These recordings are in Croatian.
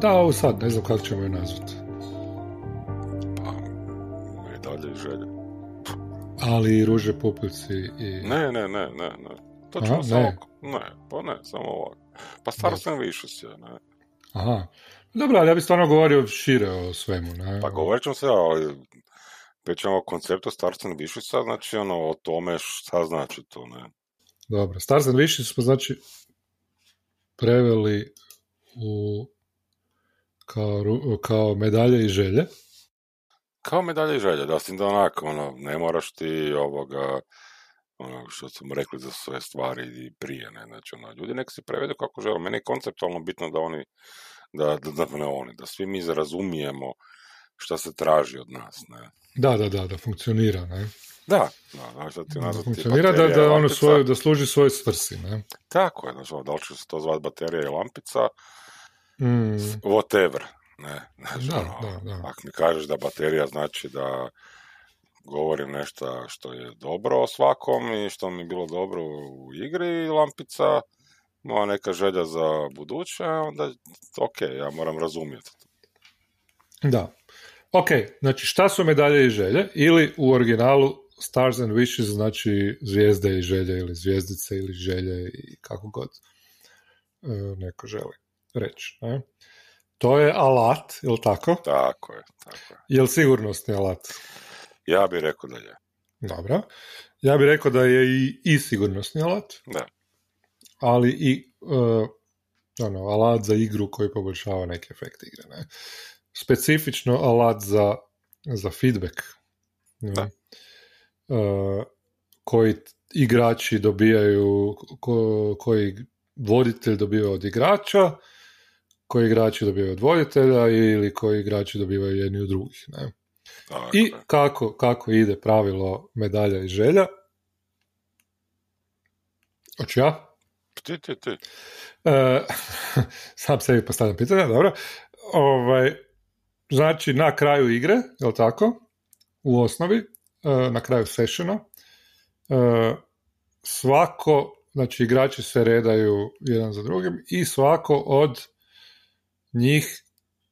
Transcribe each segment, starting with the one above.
Da, ovo sad, ne znam kako ćemo je nazvati. Pa, i želje. Ali i ruže pupici i... Ne, ne, ne, ne, ne. To Aha, ćemo samo... ne. Ne, pa ne, samo ovako. Pa Stars and Vicious je, ne. Aha. Dobro, ali ja bih stvarno govorio šire o svemu, ne? Pa govorit ćemo se, ali pričamo o konceptu Stars and Viciosa, znači ono, o tome šta znači to, ne. Dobro, Stars and Wishes smo znači preveli u kao, kao medalje i želje. Kao medalje i želje, da, s tim da onako, ono, ne moraš ti ovoga, ono, što smo rekli za sve stvari i prije, ne, znači, ono, ljudi nek se prevedu kako žele, meni je konceptualno bitno da oni, da, da, da ne oni, da svi mi razumijemo šta se traži od nas, ne. Da, da, da, da funkcionira, ne? Da, da, znaš da ti Da nazvati funkcionira, da, da, ono svoju, da služi svojoj svrsi, ne? Tako je, znači, da li će se to zvati baterija i lampica, Mm, whatever, ne, znači, Da, ono, da, da. ako mi kažeš da baterija znači da govorim nešto što je dobro o svakom i što mi je bilo dobro u igri, lampica, moja neka želja za buduće, onda ok, ja moram razumjeti. da. Ok, znači šta su medalje i želje? Ili u originalu Stars and Wishes znači zvijezde i želje ili zvijezdice ili želje i kako god e, neko želi reći. Ne? To je alat, je li tako? Tako je, tako je. Je li sigurnosni alat? Ja bih rekao da je. Dobro. Ja bih rekao da je i, i sigurnosni alat, Da, ali i e, ono, alat za igru koji poboljšava neke efekte igre. Ne? Specifično alat za, za feedback. ne? Da. E, koji igrači dobijaju, ko, koji voditelj dobiva od igrača, koji igrači dobivaju od voditelja ili koji igrači dobivaju jedni od drugih. Ne? I kako, kako ide pravilo medalja i želja? Hoću ja? Ti, ti, ti. E, sam sebi postavljam pitanje, dobro. Ovaj, znači, na kraju igre, je li tako? U osnovi, e, na kraju sessiona, e, svako, znači igrači se redaju jedan za drugim i svako od njih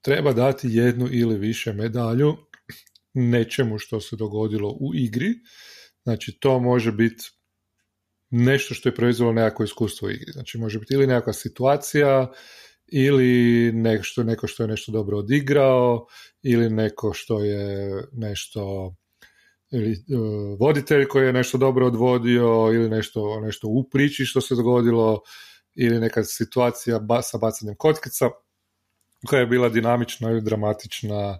treba dati jednu ili više medalju nečemu što se dogodilo u igri. Znači, to može biti nešto što je proizvelo nekako iskustvo u igri. Znači, može biti ili nekakva situacija, ili nešto, neko što je nešto dobro odigrao, ili neko što je nešto ili uh, voditelj koji je nešto dobro odvodio, ili nešto, nešto u priči što se dogodilo, ili neka situacija ba, sa bacanjem kockica koja je bila dinamična ili dramatična,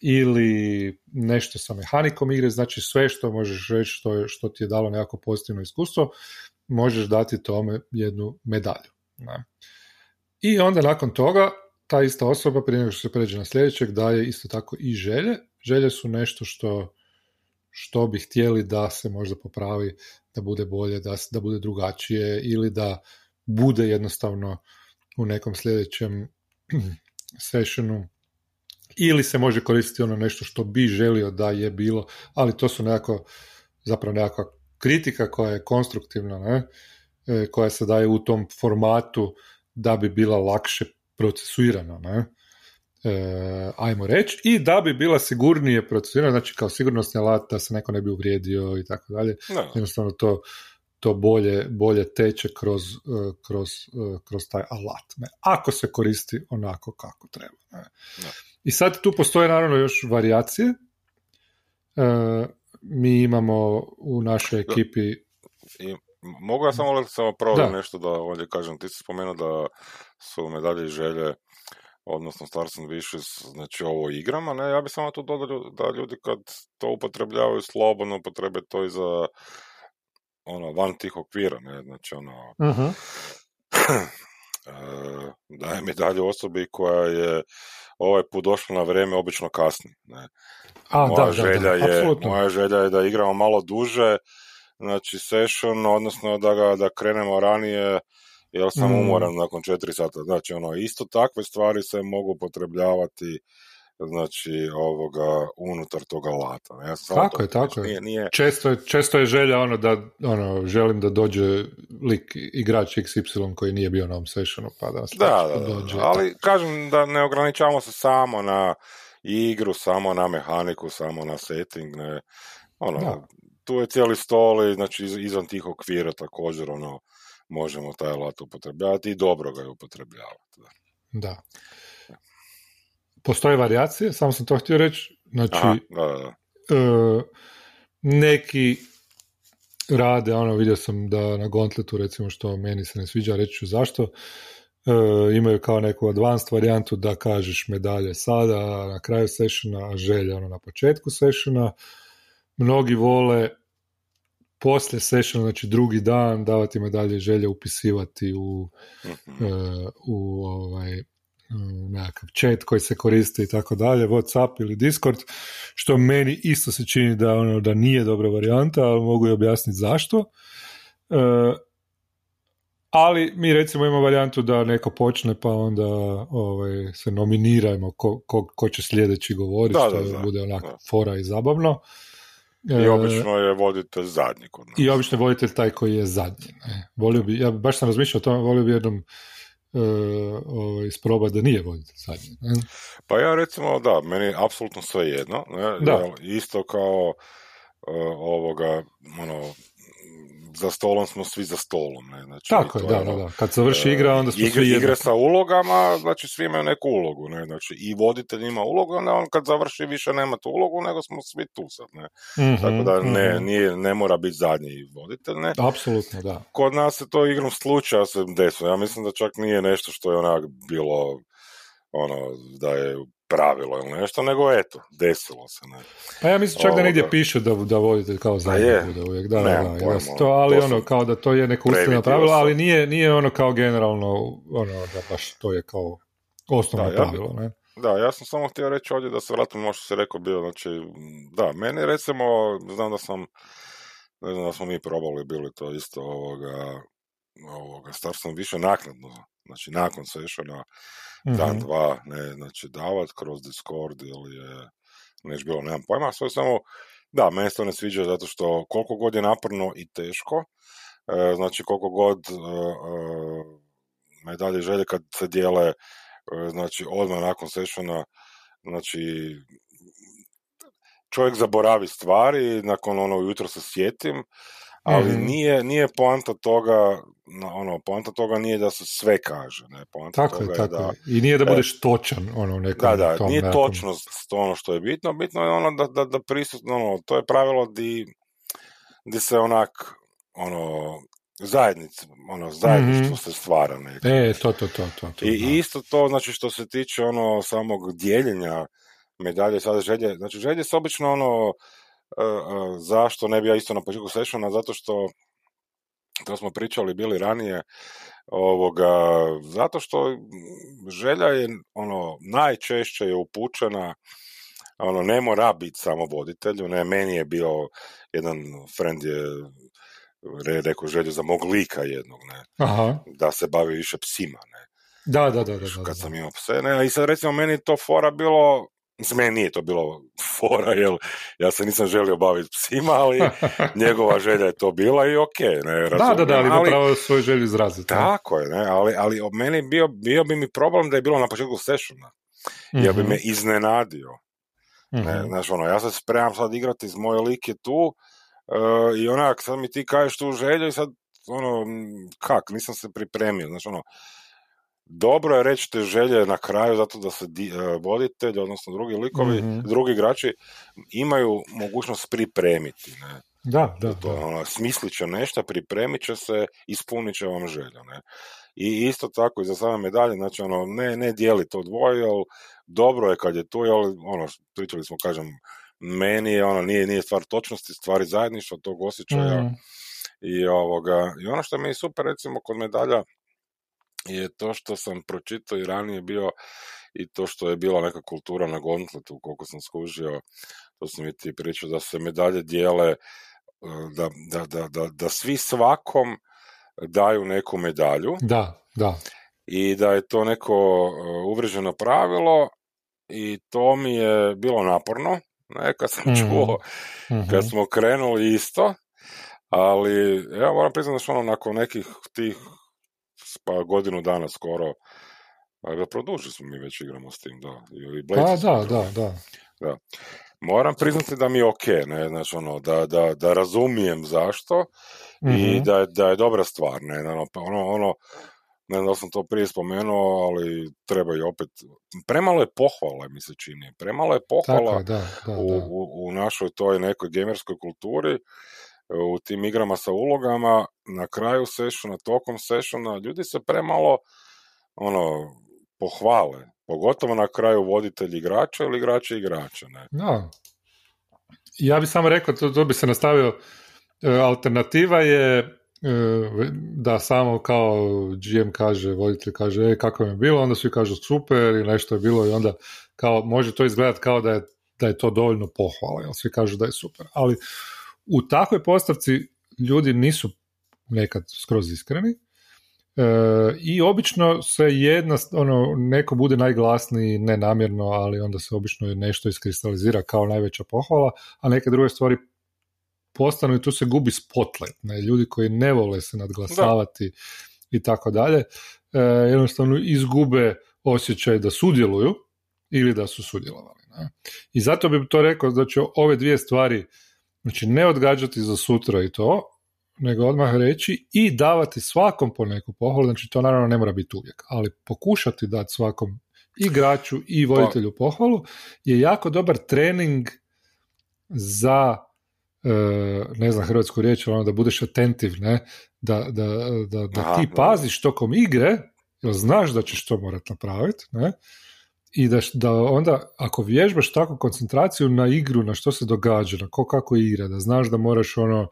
ili nešto sa mehanikom igre, znači sve što možeš reći što, je, što ti je dalo nekako pozitivno iskustvo, možeš dati tome jednu medalju. Ne? I onda nakon toga ta ista osoba prije nego što se pređe na sljedećeg daje isto tako i želje. Želje su nešto što, što bi htjeli da se možda popravi, da bude bolje, da, da bude drugačije ili da bude jednostavno u nekom sljedećem sessionu ili se može koristiti ono nešto što bi želio da je bilo, ali to su nekako zapravo nekakva kritika koja je konstruktivna, ne? E, koja se daje u tom formatu da bi bila lakše procesuirana, ne? E, ajmo reći, i da bi bila sigurnije procesuirana, znači kao sigurnosni alat da se neko ne bi uvrijedio i tako dalje. Da. Jednostavno to, to bolje, bolje teče kroz, e, kroz, e, kroz taj alat. Ne? Ako se koristi onako kako treba. Ne? I sad tu postoje naravno još varijacije. E, mi imamo u našoj ekipi I mogu ja samo, samo Da. nešto da ovdje kažem, ti si spomenuo da su medalje i želje odnosno Stars and Wishes, znači ovo igrama, ne, ja bih samo tu dodao da ljudi kad to upotrebljavaju slobodno, upotrebe to i za ono, van tih okvira, ne, znači ono, uh e, daje medalju osobi koja je ovaj put došla na vrijeme, obično kasni, ne. A, moja da, da, želja da, je, apsolutno. moja želja je da igramo malo duže, znači session, odnosno da ga da krenemo ranije, jer sam Mm. umoran nakon četiri sata. Znači, ono, isto takve stvari se mogu upotrebljavati znači ovoga unutar toga lata. Ja sam tako je, tako je. Nije, Često, je. često je želja ono da ono, želim da dođe lik igrač XY koji nije bio na ovom sessionu, pa da, da, da, dođe. Ali kažem da ne ograničavamo se samo na igru, samo na mehaniku, samo na setting, ne, ono, tu je cijeli stol i znači izvan tih okvira također ono možemo taj alat upotrebljavati i dobro ga je upotrebljavati. Da. da. Postoje varijacije, samo sam to htio reći. Znači, da, da. E, neki rade, ono, vidio sam da na Gauntletu, recimo, što meni se ne sviđa, reći ću zašto, e, imaju kao neku advanced varijantu da kažeš medalje sada, na kraju sessiona, a želje ono na početku sessiona. Mnogi vole poslije sessiona, znači drugi dan, davati medalje želje upisivati u, mhm. e, u ovaj, nekakav chat koji se koristi i tako dalje, Whatsapp ili Discord, što meni isto se čini da ono da nije dobra varijanta, ali mogu i objasniti zašto. E, ali mi recimo imamo varijantu da neko počne pa onda ovaj, se nominirajmo ko, ko, ko će sljedeći govoriti, što da, bude onako fora i zabavno. I e, obično je voditelj zadnji kod nas. I obično je voditelj taj koji je zadnji. Ne. Volio bi, ja baš sam razmišljao o tome, volio bi jednom uh, ovaj, isprobati da nije voditelj zadnji. Pa ja recimo, da, meni apsolutno sve jedno. Ne, da. Isto kao uh, ovoga, ono, za stolom smo svi za stolom. Ne? Znači, Tako je, da, ono, da, da. Kad završi igra, onda smo igre, svi Igre sa ulogama, znači svi imaju neku ulogu. Ne? Znači, I voditelj ima ulogu, onda on kad završi više nema tu ulogu, nego smo svi tu sad. Ne? mm Tako da ne, mhm. nije, ne mora biti zadnji voditelj. Ne? Apsolutno, da. Kod nas se to igrom slučaja se desilo. Ja mislim da čak nije nešto što je onak bilo ono, da je pravilo ili nešto, nego eto, desilo se. Ne. Pa ja mislim čak da negdje piše da, da voditelj kao zadnji bude uvijek. Da, da, da, to, ali ono, kao da to je neko ustavno pravilo, ali nije, nije ono kao generalno, ono, da baš to je kao osnovno da, pravilo, ne? Da, ja sam samo htio reći ovdje da se vratim možda se rekao bio, znači, da, meni recimo, znam da sam, ne znam da smo mi probali bili to isto ovoga, ovoga, star sam više naknadno, znači nakon sessiona, dan, mhm. dva, ne, znači davat kroz Discord ili je neć bilo, nemam pojma, sve samo, da, meni se to ne sviđa zato što koliko god je naporno i teško, e, znači koliko god e, e, medalje želje kad se dijele, znači odmah nakon sessiona, znači čovjek zaboravi stvari, nakon ono jutro se sjetim, ali mm nije, nije poanta toga, ono, poanta toga nije da se sve kaže, ne, poanta tako toga je, tako da, I nije da e, budeš točan, ono, nekom Da, da, tom nije nekom... točnost ono što je bitno, bitno je ono da, da, da prisutno, ono, to je pravilo di, di se onak, ono, zajednica, ono, zajedništvo mm se stvara nekako. E, to, to, to, to, to I isto to, znači, što se tiče, ono, samog dijeljenja medalje, sada želje, znači, želje se obično, ono, zašto ne bi ja isto na početku sessiona, zato što to smo pričali bili ranije, ovoga, zato što želja je ono najčešće je upućena ono ne mora biti samo voditelju, ne meni je bio jedan friend je rekao želju za mog lika jednog, ne, Aha. da se bavi više psima, ne. Da, da, da, da, da, Kad sam imao pse, ne, i sad recimo meni to fora bilo Mislim, meni nije to bilo fora, jer ja se nisam želio baviti psima, ali njegova želja je to bila i ok, ne, Da, da, da, ali, ali pravo svoju želju izraziti. Tako je, ne, ali, ali meni bio, bio bi mi problem da je bilo na početku sessiona, jer bi mhm. me iznenadio. Ne, mhm. znaš, ono, ja se spremam sad igrati, iz moje lik je tu uh, i onak, sad mi ti kažeš tu želju i sad, ono, kak, nisam se pripremio, znaš, ono, dobro je reći te želje na kraju zato da se di, e, voditelj, odnosno drugi likovi, mm drugi igrači imaju mogućnost pripremiti. Ne? Da, da, to, Ono, smislit će nešto, pripremit će se, ispunit će vam želju. Ne? I isto tako i za same medalje, znači ono, ne, ne dijeli to dvoje, ali dobro je kad je tu, jel, ono, pričali smo, kažem, meni je ono, nije, nije stvar točnosti, stvari zajedništva, tog osjećaja. mm I, ovoga, I ono što je meni super, recimo, kod medalja, je to što sam pročitao i ranije bio i to što je bila neka kultura na Gauntletu, koliko sam skužio, to sam mi ti pričao, da se medalje dijele, e, da, da, da, da, da svi svakom daju neku medalju. Da, da. I da je to neko e, uvrženo pravilo i to mi je bilo naporno, ne, kad sam Mhm. čuo, kad smo krenuli isto, ali ja moram priznati da što ono nakon nekih tih pa godinu dana skoro, a da produžili smo mi već igramo s tim, da. I Pa da, igrali. da, da. Moram priznati da mi je ok, ne, znači ono, da, da, da razumijem zašto i Mhm. da, da je dobra stvar, ne, ono, pa ono, ono, ne znam da sam to prije spomenuo, ali treba i opet, premalo je pohvala, mi se čini, premalo je Tako pohvala je, da, da, u, da. u, u našoj toj nekoj gamerskoj kulturi, u tim igrama sa ulogama, na kraju sessiona, tokom sessiona, ljudi se premalo ono, pohvale, pogotovo na kraju voditelj igrača ili igrača igrača, ne. Da. Ja bih samo rekao, to, to bi se nastavio, e, alternativa je e, da samo kao GM kaže, voditelj kaže, e, kako je bilo, onda svi kažu super i nešto je bilo i onda kao, može to izgledati kao da je, da je to dovoljno pohvala, jer svi kažu da je super. Ali u takvoj postavci ljudi nisu nekad skroz iskreni e, i obično se jedna, ono, neko bude najglasniji nenamjerno, ali onda se obično nešto iskristalizira kao najveća pohvala, a neke druge stvari postanu i tu se gubi spotlight. Ne? Ljudi koji ne vole se nadglasavati i tako dalje, e, jednostavno izgube osjećaj da sudjeluju ili da su sudjelovali. Ne? I zato bi to rekao da će ove dvije stvari znači ne odgađati za sutra i to, nego odmah reći i davati svakom po neku pohvalu, znači to naravno ne mora biti uvijek, ali pokušati dati svakom igraču i voditelju pohvalu je jako dobar trening za e, ne znam hrvatsku riječ, ali ono da budeš atentiv, ne? Da, da, da, da ti paziš tokom igre, jer znaš da ćeš to morat napraviti, ne? I da, da onda, ako vježbaš takvu koncentraciju na igru, na što se događa, na ko kako igra, da znaš da moraš ono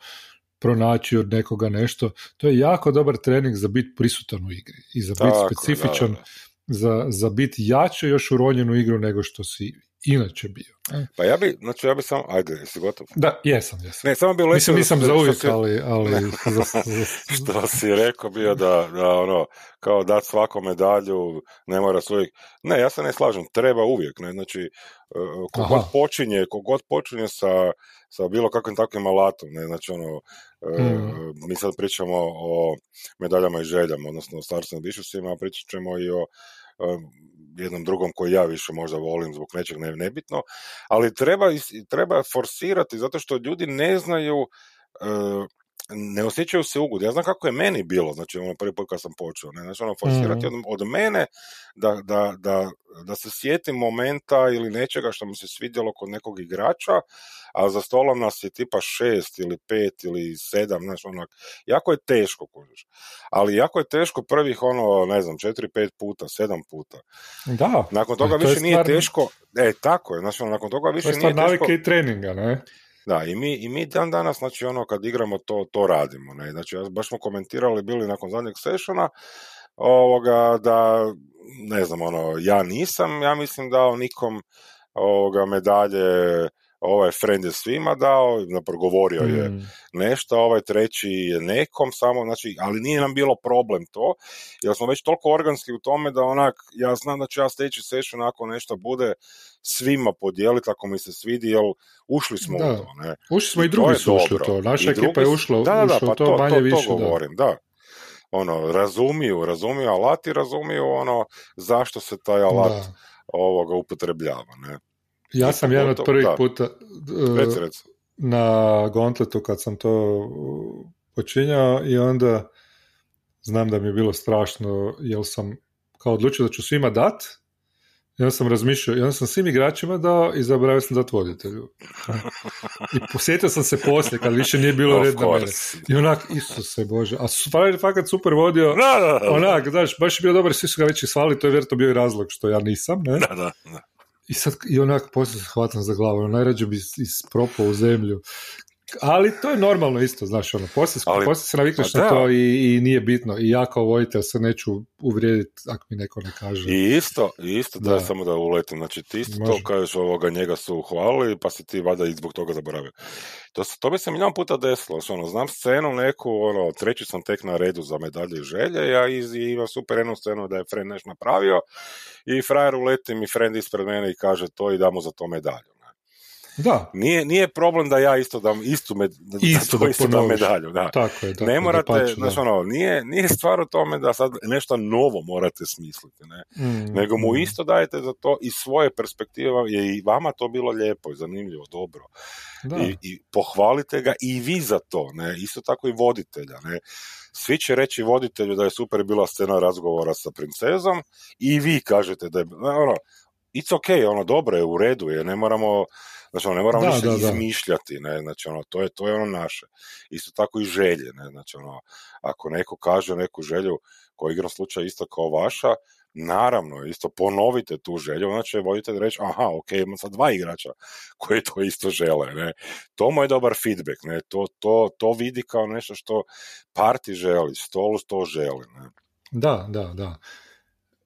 pronaći od nekoga nešto, to je jako dobar trening za biti prisutan u igri i za biti specifičan, da, da. za, za biti jače još uronjen u igru nego što si inače bio. ne? Pa ja bi, znači ja bi samo, ajde, jesi gotov? Da, jesam, jesam. Ne, samo bi Mislim, nisam za uvijek, si- ali... ali za, za, što si rekao bio da, da ono, kao dati svakom medalju, ne mora uvijek, ne, ja se ne slažem, treba uvijek, ne, znači, e, kogod Aha. počinje, kogod počinje sa, sa bilo kakvim takvim alatom, ne, znači ono, Mm. mi sad pričamo o medaljama i željama, odnosno o Stars and Ambitionsima, a pričat ćemo i o e, jednom drugom koji ja više možda volim zbog nečeg ne, nebitno, ali treba, treba forsirati zato što ljudi ne znaju e, ne osjećaju se ugod. Ja znam kako je meni bilo, znači ono prvi put kad sam počeo, ne, znači ono forsirati Mhm. od, od mene da, da, da, da se sjetim momenta ili nečega što mi se svidjelo kod nekog igrača, a za stolom nas je tipa šest ili pet ili sedam, znaš, onak, jako je teško, kužiš. Ali jako je teško prvih, ono, ne znam, četiri, pet puta, sedam puta. da, Nakon toga to više nije stvar- teško, e, tako je, znači, ono, nakon toga to više je stvar nije teško, navike i treninga, ne? Da, i mi, i mi dan danas, znači ono, kad igramo to, to radimo, ne, znači baš smo komentirali bili nakon zadnjeg sessiona, ovoga, da, ne znam, ono, ja nisam, ja mislim dao nikom, ovoga, medalje, ovaj friend je svima dao, zapravo govorio je Mm. nešto, ovaj treći je nekom samo, znači, ali nije nam bilo problem to, jer smo već toliko organski u tome da onak, ja znam da ću ja steći session ako nešto bude svima podijeliti ako mi se svidi, jer ušli smo Da. u to, ne. Ušli smo i drugi su ušli u to. Naša I ekipa drugi je ušla, da, da, da, ušla pa u to, to, manje to, više, to da. govorim, da. Ono, razumiju, razumiju alat i razumiju ono zašto se taj alat Da. ovoga upotrebljava, ne. Ja I sam jedan od prvih da. puta uh, Reci, reci. na Gauntletu kad sam to uh, počinjao i onda znam da mi je bilo strašno jer sam kao odlučio da ću svima dat i onda sam razmišljao, i onda sam svim igračima dao i zaboravio sam dati voditelju. I posjetio sam se poslije kad više nije bilo red na mene. I onak, Isuse Bože, a Frajer je fakat super vodio, onak, znaš, baš je bio dobar, svi su ga već isvali, to je vjerojatno bio i razlog što ja nisam, ne? Da, da, da. I sad, i onak, poslije se hvatam za glavu, ono, najrađe bi is- ispropao u zemlju. Ali to je normalno isto, znaš, ono, poslije, ali, poslije se navikneš na to i, i, nije bitno. I ja kao vojitelj se neću uvrijediti ako mi neko ne kaže. I isto, i isto da, samo da uletim. Znači, ti isto Može. to kažeš ovoga, njega su uhvalili, pa si ti vada i zbog toga zaboravio. To, to bi se milijon puta desilo. Znači, ono, znam scenu neku, ono, treći sam tek na redu za medalje i želje, ja iz, imam super jednu scenu da je friend nešto napravio i frajer uleti mi friend ispred mene i kaže to i damo za to medalju. Da. Nije, nije problem da ja isto dam istu, med, isto da, isto dam medalju. Da. Tako je, tako, ne morate, da znači, ono, nije, nije stvar u tome da sad nešto novo morate smisliti, ne? Mm, nego mu mm. isto dajete za to iz svoje perspektive je i vama to bilo lijepo i zanimljivo, dobro. Da. I, I pohvalite ga i vi za to, ne? Isto tako i voditelja, ne? Svi će reći voditelju da je super bila scena razgovora sa princezom i vi kažete da je, ono, it's ok, ono, dobro je, u redu je, ne moramo Znači, ono, ne moramo ništa izmišljati, ne, znači, ono, to je, to je ono naše. Isto tako i želje, ne, znači, ono, ako neko kaže neku želju koja igra slučaj isto kao vaša, naravno, isto ponovite tu želju, onda će voditelj reći, aha, ok, imam sad dva igrača koji to isto žele, ne. To mu je dobar feedback, ne, to, to, to vidi kao nešto što parti želi, stolu to želi, ne. Da, da, da.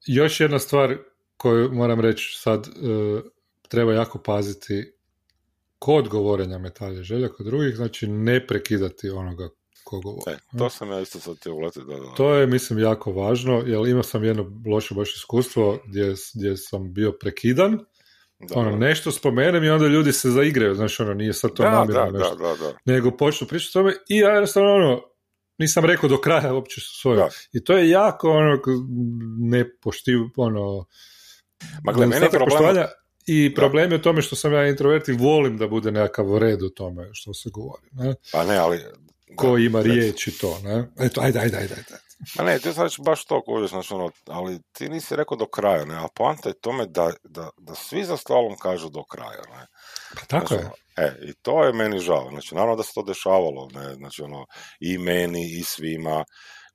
Još jedna stvar koju moram reći sad, uh, treba jako paziti kod govorenja metalje želja, kod drugih, znači ne prekidati onoga ko govori. E, to sam ja isto sad ti da, da, To je, mislim, jako važno, jer imao sam jedno loše baš iskustvo gdje, gdje sam bio prekidan, da, ono, nešto spomenem i onda ljudi se zaigraju, znači ono, nije sad to da, namjerno nešto, da, da, nego počnu pričati o tome i ja jednostavno ono, nisam rekao do kraja uopće svoje. I to je jako ono, nepoštiv, ono, Ma gle, meni je problem... I problem je u tome što sam ja introvert i volim da bude nekakav red u tome što se govori. Ne? Pa ne, ali... Ko ima riječ i to, ne? Eto, ajde, ajde, ajde, ajde. Ma ne, ti sad baš to kužiš, znači ono, ali ti nisi rekao do kraja, ne, a poanta je tome da, da, da svi za stolom kažu do kraja, ne. Pa tako znači, je. Ono, e, i to je meni žao, znači naravno da se to dešavalo, ne, znači ono, i meni, i svima,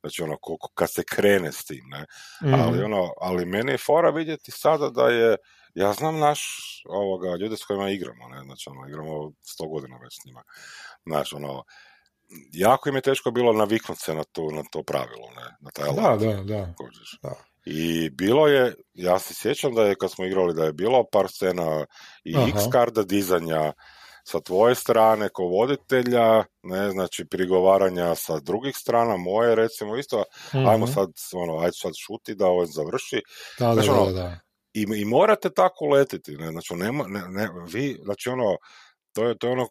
znači ono, kad se krene s tim, ne, mm. ali ono, ali meni je fora vidjeti sada da je, ja znam naš, ovoga, ljude s kojima igramo, ne, znači, ono, igramo sto godina već s njima, znači, ono, jako im je teško bilo naviknuti se na to, na to pravilo, ne, na taj Da, da, da. da. I bilo je, ja se sjećam da je kad smo igrali da je bilo par scena i Aha. X karda dizanja sa tvoje strane ko voditelja, ne, znači prigovaranja sa drugih strana, moje recimo isto, mm ajmo sad, ono, ajde sad šuti da ovo završi. Da, znači, ono, da, da i, i morate tako letiti, ne, znači, nema, ne, ne, vi, znači ono, to je, to je ono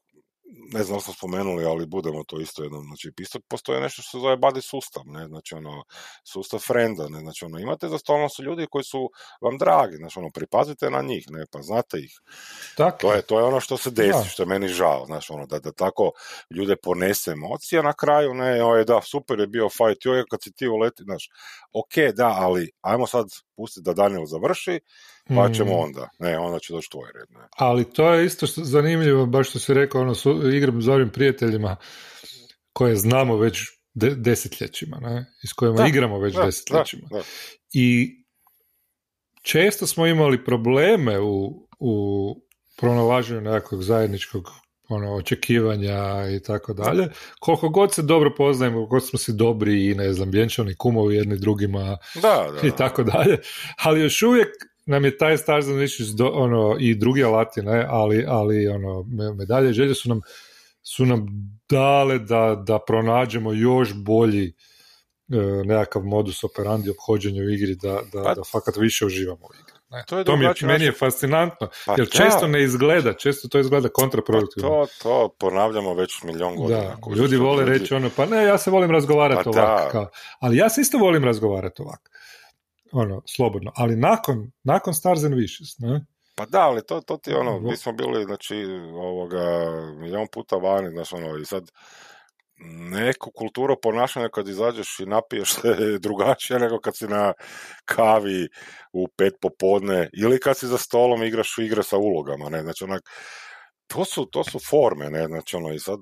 ne znam smo spomenuli, ali budemo to isto jednom, znači isto postoje nešto što se zove body sustav, ne, znači ono, sustav frenda, ne, znači ono, imate za stolno su ljudi koji su vam dragi, znači ono, pripazite na njih, ne, pa znate ih. Tak. To je, to je ono što se desi, što je meni žao, znači ono, da, da tako ljude ponese emocija na kraju, ne, oj, da, super je bio fight, joj, kad si ti uleti, znaš, ok, da, ali ajmo sad pustiti da Daniel završi, pa ćemo mm. onda, ne, onda će doći tvoj red. Ne. Ali to je isto što, zanimljivo, baš što si rekao, ono, su, igram s ovim prijateljima koje znamo već desetljećima, ne, i s kojima igramo već da, desetljećima. I često smo imali probleme u, u pronalaženju nekakvog zajedničkog ono, očekivanja i tako dalje. Koliko god se dobro poznajemo, koliko god smo si dobri i ne znam, vjenčani kumovi jedni drugima da, da, i tako dalje, ali još uvijek nam je taj Stars and ono, i drugi alati, ne, ali, ali ono, medalje želje su nam, su nam dale da, da pronađemo još bolji e, nekakav modus operandi obhođenja u igri, da, da, pa, da fakat više uživamo u igri. Ne. To, je to mi je, meni je fascinantno, pa jer često ne izgleda, često to izgleda kontraproduktivno. Pa to, to ponavljamo već milion godina. Da, ljudi vole reći ono, pa ne, ja se volim razgovarati pa ovako, ali ja se isto volim razgovarati ovako ono, slobodno. Ali nakon, nakon Stars and Wishes, ne? Pa da, ali to, to ti ono, mi smo bili, znači, ovoga, milijon puta vani, znači, ono, i sad, neku kulturu ponašanja kad izađeš i napiješ se drugačije nego kad si na kavi u pet popodne ili kad si za stolom igraš igre sa ulogama, ne, znači onak, to su, to su forme, ne, znači ono, i sad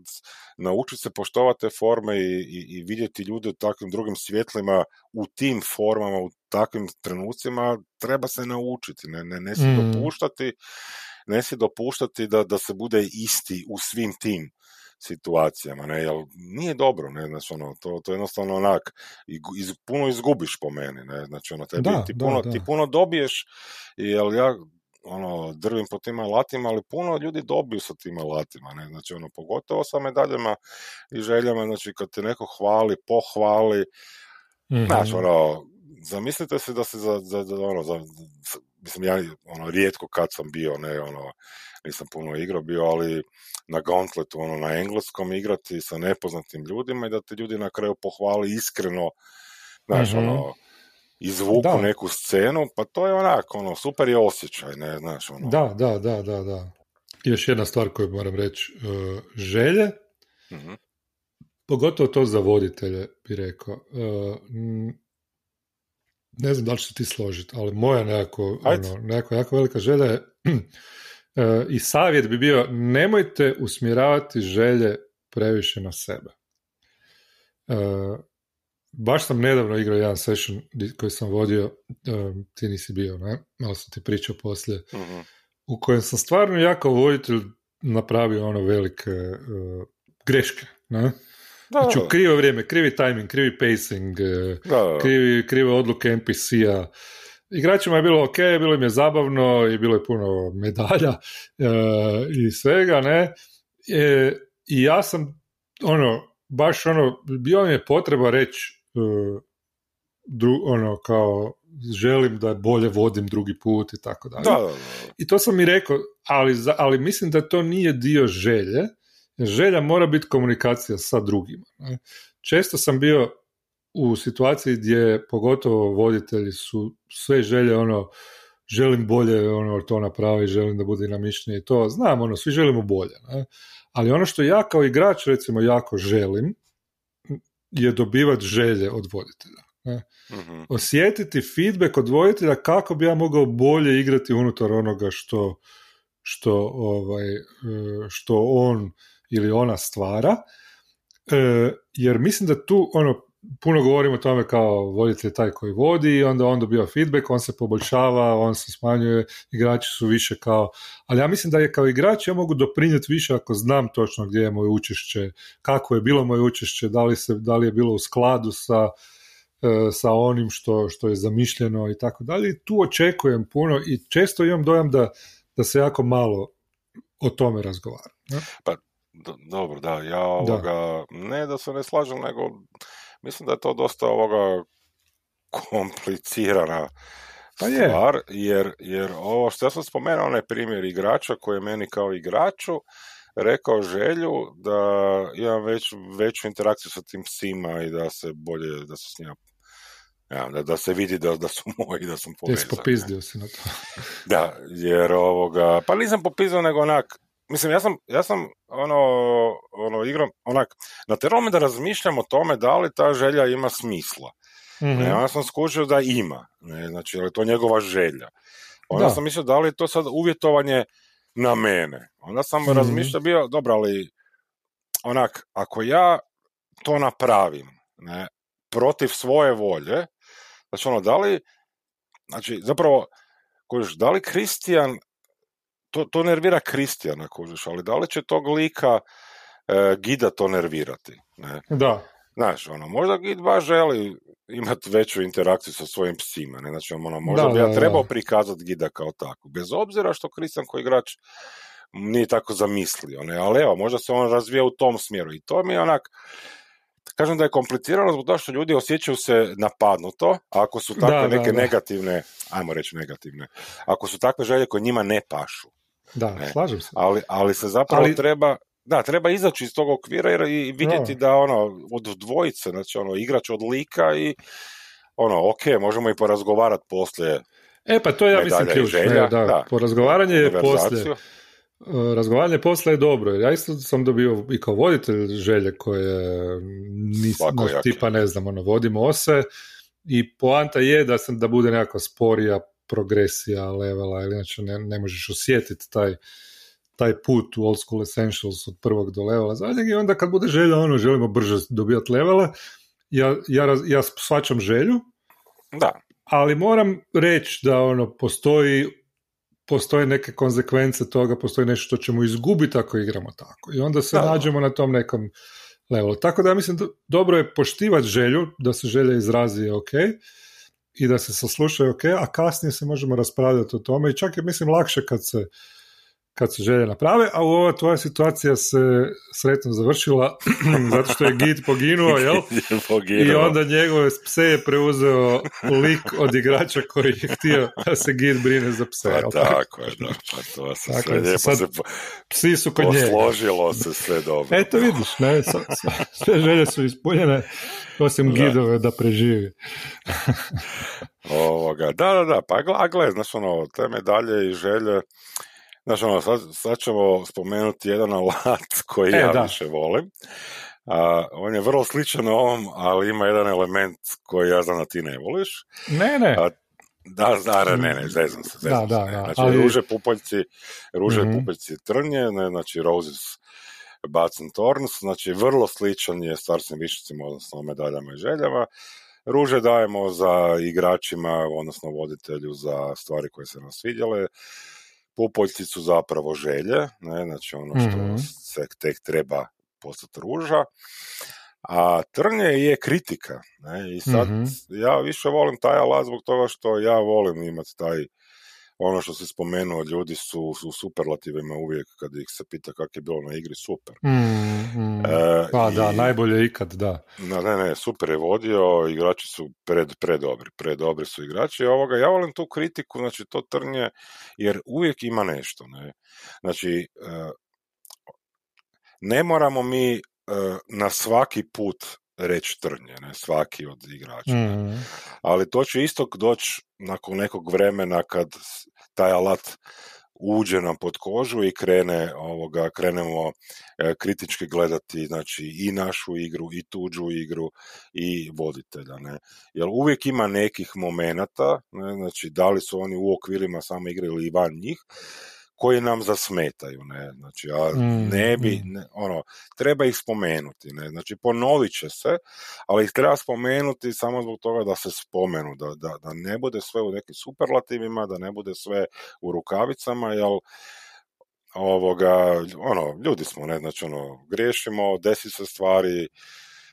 naučiti se poštovati te forme i, i, i vidjeti ljude u takvim drugim svjetlima, u tim formama, u takvim trenucima, treba se naučiti, ne, ne, ne si mm. dopuštati, ne si dopuštati da, da se bude isti u svim tim situacijama, ne, jel nije dobro, ne, znači ono, to, to jednostavno onak, iz, puno izgubiš po meni, ne, znači ono, tebi, Da, ti, da, puno, da. ti puno dobiješ, jel ja, ono, drvim po tim alatima, ali puno ljudi dobiju sa tim alatima, ne, znači ono, pogotovo sa medaljama i željama, znači kad te neko hvali, pohvali, Mhm. Znaš, ono, zamislite se da se za, za, za, ono, za, za- mislim, ja ono, rijetko kad sam bio, ne, ono, nisam puno igrao bio, ali na Gauntletu, ono, na engleskom igrati sa nepoznatim ljudima i da te ljudi na kraju pohvali iskreno, znaš, Mhm. ono, izvuku Da. neku scenu, pa to je onak, ono, super je osjećaj, ne, znaš, ono. Da, da, da, da, da. I Još jedna stvar koju moram reći, e, želje, Mhm. pogotovo to za voditelje, bi rekao. E, m, ne znam da li se ti složiti, ali moja nekako, ono, nekako jako velika želja je e, i savjet bi bio nemojte usmjeravati želje previše na sebe. E, baš sam nedavno igrao jedan session koji sam vodio, e, ti nisi bio, ne? Malo sam ti pričao poslije, Mhm. u kojem sam stvarno jako voditelj napravio ono velike greške, ne? Da, Znači u krivo vrijeme, krivi timing, krivi pacing, e, da, krivi, krive odluke NPC-a. Igračima je bilo ok, bilo im je zabavno i bilo je puno medalja e, i svega, ne? E, I ja sam, ono, baš ono, bio mi je potreba reći e, dru- ono, kao, želim da bolje vodim drugi put i tako dalje. Da, da, da. I to sam i rekao, ali, ali mislim da to nije dio želje, želja mora biti komunikacija sa drugima. Često sam bio u situaciji gdje pogotovo voditelji su sve želje ono želim bolje ono to napraviti, želim da bude dinamičnije i to, znam ono, svi želimo bolje, ne? ali ono što ja kao igrač recimo jako želim je dobivati želje od voditelja. Ne? Mhm. osjetiti feedback od voditelja kako bi ja mogao bolje igrati unutar onoga što, što, ovaj, e, što on ili ona stvara. E, jer mislim da tu ono, puno govorimo o tome kao voditelj taj koji vodi i onda on dobiva feedback, on se poboljšava, on se smanjuje, igrači su više kao... Ali ja mislim da je kao igrač ja mogu doprinijeti više ako znam točno gdje je moje učešće, kako je bilo moje učešće, da li, se, da li je bilo u skladu sa e, sa onim što, što je zamišljeno i tako dalje. Tu očekujem puno i često imam dojam da, da se jako malo o tome razgovara. ne? Do- dobro, da, ja ovoga, ne da se ne slažem, nego mislim da je to dosta ovoga komplicirana Pa je. stvar, jer, jer ovo što ja sam spomenuo, onaj primjer igrača koji je meni kao igraču rekao želju da imam već, veću interakciju sa tim psima i da se bolje, da se s njima ja, da, da se vidi da, da su moji, da sam Jesi povezan. ne. popizdio si na to. Da, jer ovoga, pa nisam popizao nego onak, mislim, ja sam, ja sam ono, ono igram, onak, na me da razmišljam o tome da li ta želja ima smisla. Mhm. Ne, onda sam skužio da ima, ne, znači, je li to njegova želja. Onda Da. sam mislio da li je to sad uvjetovanje na mene. Onda sam Mhm. razmišljao bio, dobro, ali onak, ako ja to napravim, ne, protiv svoje volje, znači ono, da li, znači, zapravo, kužiš, da li Kristijan, to, to nervira Kristijana, kužiš, ali da li će tog lika e, gida to nervirati, ne? Da, Znaš, ono, možda gid baš želi imati veću interakciju sa svojim psima, ne? Znači, ono, možda Da, bi ja trebao prikazati gida kao tako, bez obzira što Kristijan koji igrač nije tako zamislio, ne? Ali evo, možda se on razvija u tom smjeru i to mi je onak, kažem da je komplicirano zbog toga što ljudi osjećaju se napadnuto, a ako su takve Da, da, neke da. negativne, ajmo reći negativne, ako su takve želje koje njima ne pašu, da, Ne. slažem se. ali, ali se zapravo Ali- treba da, treba izaći iz tog okvira jer- i vidjeti da ono, od dvojice, znači ono, igrač od lika i ono, ok, možemo i porazgovarati poslije E pa to ja mislim, ključ. ne, želja, da, da. Porazgovaranje je poslije. E, Razgovaranje poslije je dobro, ja isto sam dobio i kao voditelj želje koje nisam, tipa ne znam, ono, vodim ose i poanta je da sam da bude nekakva sporija progresija levela, ili inače ne, ne možeš osjetiti taj, taj put u Old School Essentials od prvog do levela zadnjeg i onda kad bude želja, ono, želimo brže dobivati levele, ja, ja, raz- ja shvaćam želju, Da, ali moram reći da ono postoji postoje neke konsekvence toga, postoji nešto što ćemo izgubiti ako igramo tako. I onda se nađemo na tom nekom levelu. Tako da ja mislim, dobro je poštivati želju, da se želja izrazi ok, i da se saslušaju ok, a kasnije se možemo raspravljati o tome i čak je mislim lakše kad se kad se želje naprave, a u ova tvoja situacija se sretno završila zato što je Git poginuo, jel? I onda njegove pse je preuzeo lik od igrača koji je htio da se Git brine za pse. Pa tako je, da. Pa to se sve lijepo sad, se psi su kod njega. Posložilo se sve dobro. Eto vidiš, ne, sve želje su ispunjene, osim da. Gidove da preživi. Ovoga, da, da, da, pa gle, znaš ono, te medalje i želje, Znaš, ono, sad, sad ćemo spomenuti jedan alat koji e, ja da. više volim. A, on je vrlo sličan ovom, ali ima jedan element koji ja znam da ti ne voliš. Ne, ne. A, da, da, ne, ne, zezam se, zezam da, se. Da, znači, ali... ruže pupoljci, ruže mm-hmm. pupoljci trnje, ne, znači roses Bats and Thorns, znači vrlo sličan je starskim višicima, odnosno medaljama i željama. Ruže dajemo za igračima, odnosno voditelju za stvari koje se nam svidjele pupoljci su zapravo želje, ne, znači ono što mm se tek treba postati ruža, a trnje je kritika. Ne, I sad mhm. ja više volim taj alat zbog toga što ja volim imati taj ono što si spomenuo, ljudi su u superlativima uvijek kad ih se pita kako je bilo na igri, super. Mm, E, pa da, najbolje ikad, da. Ne, ne, ne, super je vodio, igrači su pred, predobri, predobri su igrači. Ovoga, ja volim tu kritiku, znači to trnje, jer uvijek ima nešto. Ne? Znači, e, ne moramo mi e, na svaki put reći trnje, ne, svaki od igrača. Mm. Ali to će isto doći nakon nekog vremena kad taj alat uđe nam pod kožu i krene ovoga, krenemo e, kritički gledati znači i našu igru i tuđu igru i voditelja ne jer uvijek ima nekih momenata ne, znači da li su oni u okvirima same igre ili van njih koji nam zasmetaju, ne, znači, a mm, ne bi, mm. ne, ono, treba ih spomenuti, ne, znači, ponovit će se, ali ih treba spomenuti samo zbog toga da se spomenu, da, da, da ne bude sve u nekim superlativima, da ne bude sve u rukavicama, jel, ovoga, ono, ljudi smo, ne, znači, ono, griješimo, desi se stvari,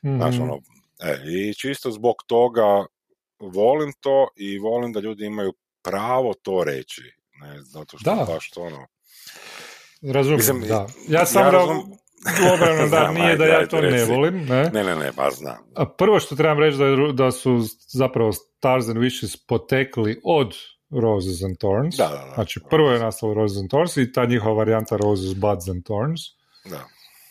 mm znači, ono, e, i čisto zbog toga volim to i volim da ljudi imaju pravo to reći, ne, zato što da. baš to ono... Razumijem, Mislim, da. Ja sam ja razum... da nije da ja to ne volim. Ne, ne, ne, ne baš znam. A prvo što trebam reći da, da su zapravo Stars and Wishes potekli od Roses and Thorns. Da, da, da. Znači, prvo je nastalo Roses and Thorns i ta njihova varijanta Roses, Buds and Thorns. Da.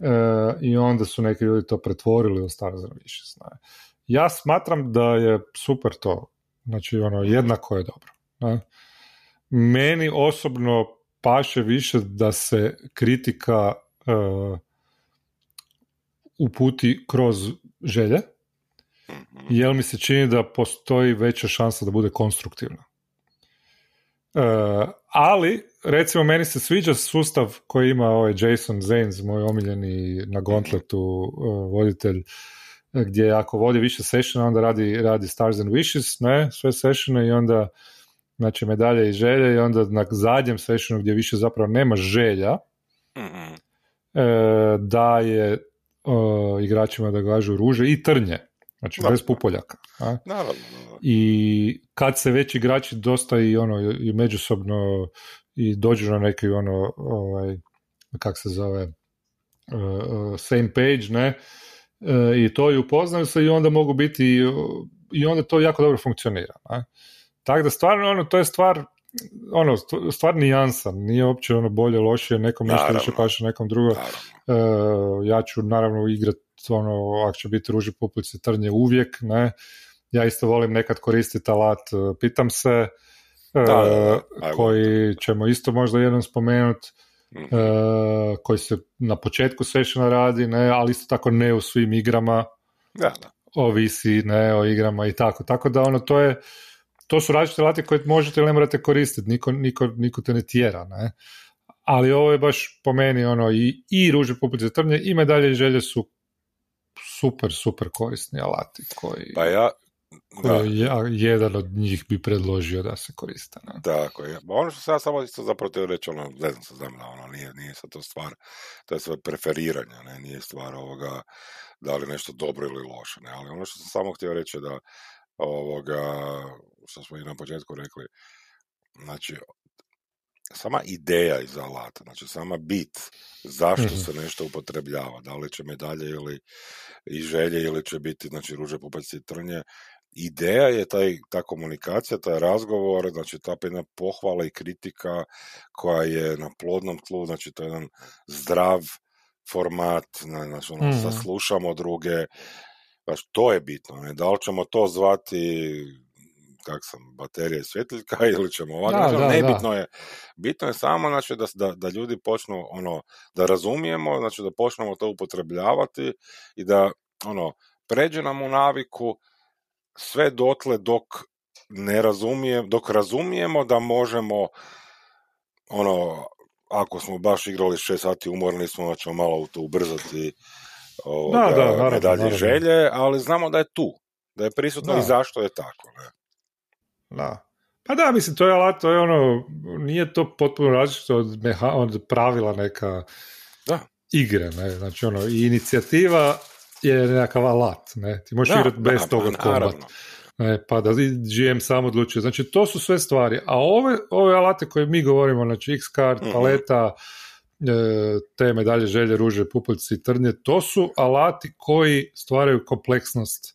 E, I onda su neki ljudi to pretvorili u Stars and Wishes. Ne. Ja smatram da je super to. Znači, ono, jednako je dobro. Ne meni osobno paše više da se kritika uh, uputi kroz želje, mhm. jer mi se čini da postoji veća šansa da bude konstruktivna. Uh, ali, recimo, meni se sviđa sustav koji ima ovaj Jason Zanes, moj omiljeni na Gauntletu uh, voditelj, gdje ako vodi više sessiona, onda radi, radi Stars and Wishes, ne, sve sessione i onda znači medalje i želje i onda na zadnjem sessionu gdje više zapravo nema želja mm e, daje igračima da gažu ruže i trnje, znači bez pupoljaka. Naravno, I kad se već igrači dosta i ono i međusobno i dođu na neki ono ovaj, kak se zove uh, same page, ne, uh, i to i upoznaju se i onda mogu biti i onda to jako dobro funkcionira. Ne? Tako da stvarno, ono, to je stvar, ono, stvar nijansa, nije uopće ono bolje, lošije, nekom nešto više paše, nekom drugo. Uh, ja ću naravno igrati ono, ako će biti ruži puplice trnje uvijek, ne. Ja isto volim nekad koristiti alat, e, pitam se, uh, koji ćemo isto možda jednom spomenuti, mm koji se na početku sessiona radi, ne, ali isto tako ne u svim igrama, da, da. ovisi ne, o igrama i tako. Tako da ono, to je, to su različite alate koje možete ili ne morate koristiti, niko, niko, niko te ne tjera, ne? Ali ovo je baš po meni ono i, i ruže za trnje i medalje i želje su super, super korisni alati koji... Pa ja, Da. jedan od njih bi predložio da se koriste. Ne? Tako je. Ono što sam samo isto zapravo te reći, ono, ne znam, znam da ono, nije, nije sad to stvar, to je sve preferiranje, ne, nije stvar ovoga da li nešto dobro ili loše, ne, ali ono što sam samo htio reći da ovoga, što smo i na početku rekli, znači, sama ideja iz alata, znači sama bit zašto mhm. se nešto upotrebljava, da li će medalje ili i želje ili će biti znači ruže, pupac i trnje, ideja je taj, ta komunikacija, taj razgovor, znači ta jedna pohvala i kritika koja je na plodnom tlu, znači to je jedan zdrav format, znači ono, mm. saslušamo druge, znači to je bitno, ne? da li ćemo to zvati kak sam, baterije svjetiljka ili ćemo ovako, da, nebitno je, bitno je samo znači, da, da, da ljudi počnu ono, da razumijemo, znači da počnemo to upotrebljavati i da ono, pređe nam u naviku sve dotle dok ne razumijem, dok razumijemo da možemo ono, ako smo baš igrali šest sati umorni smo, da ćemo malo to ubrzati ovoga, da, da, naravno, medalje želje, ali znamo da je tu, da je prisutno i zašto je tako. Ne? Da. Pa da, mislim, to je alat, to je ono, nije to potpuno različito od, meha, od pravila neka da. igre, ne, znači ono, i inicijativa je nekakav alat, ne, ti možeš igrati bez da, toga kombat. Ne, pa da GM sam odlučuje. Znači, to su sve stvari. A ove, ove alate koje mi govorimo, znači X-Card, mm paleta, e, te medalje, želje, ruže, pupoljci, trnje, to su alati koji stvaraju kompleksnost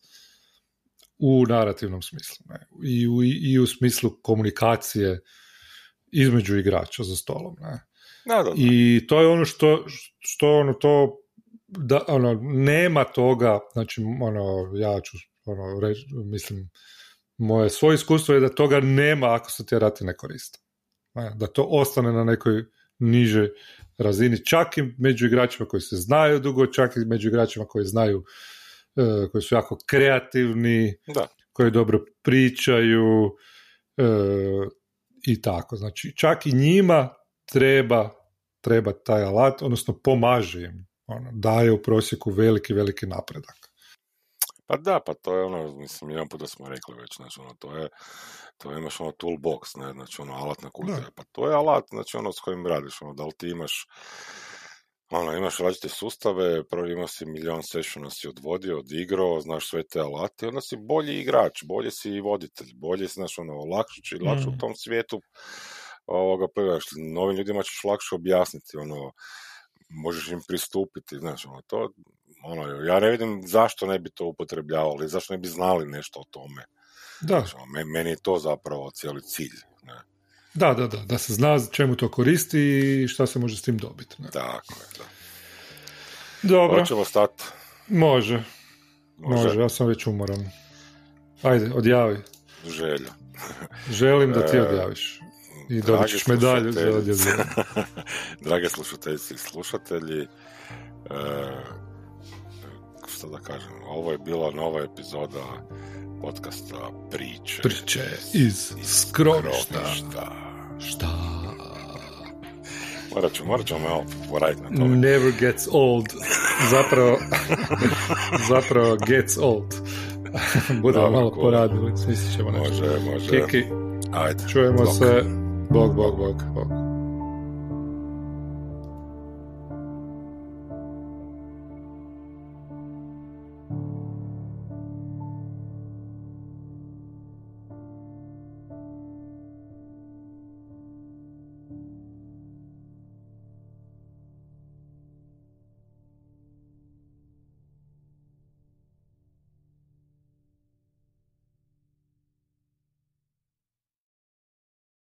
u narativnom smislu. Ne? I, u, I u smislu komunikacije između igrača za stolom. Ne? Da, da, I to je ono što, što ono to da, ono, nema toga, znači, ono, ja ću, ono, reći, mislim, moje svoje iskustvo je da toga nema ako se te rati ne koriste. Da to ostane na nekoj nižoj razini, čak i među igračima koji se znaju dugo, čak i među igračima koji znaju, e, koji su jako kreativni, da. koji dobro pričaju e, i tako. Znači, čak i njima treba, treba taj alat, odnosno pomaže im ono, daje u prosjeku veliki, veliki napredak. Pa da, pa to je ono, mislim, jedan puta smo rekli već, znači ono, to je, to je, imaš ono toolbox, ne, znači ono, alatna kutija, pa to je alat, znači ono s kojim radiš, ono, da li ti imaš, ono, imaš različite sustave, prvo imaš si milion sessiona si odvodio, odigrao, znaš sve te alate, onda si bolji igrač, bolji si i voditelj, bolji si, znaš, ono, lakše, lakše mm. u tom svijetu, ovoga, prvaš, novim ljudima ćeš lakše objasniti, ono, možeš im pristupiti, znaš, ono, to, ono, ja ne vidim zašto ne bi to upotrebljavali, zašto ne bi znali nešto o tome. Da. Znači, meni je to zapravo cijeli cilj. Ne? Da, da, da, da se zna čemu to koristi i šta se može s tim dobiti. Ne? Tako je, da. Dobro. Hoćemo stati? Može. može. Može, ja sam već umoran. Ajde, odjavi. Želja. Želim da ti e, odjaviš. I dobit ćeš medalju za odjavljanje. Drage slušateljice i slušatelji, e, što da kažem, ovo je bila nova epizoda podcasta Priče. Priče iz, iz skrovišta. Šta? Morat ću, morat ću malo poraditi na tome. Never gets old. Zapravo, zapravo gets old. Budemo malo poradili, smislit ćemo nešto. Može, može. Kiki, Ajde. Čujemo se. Bog, bog, bog, bog.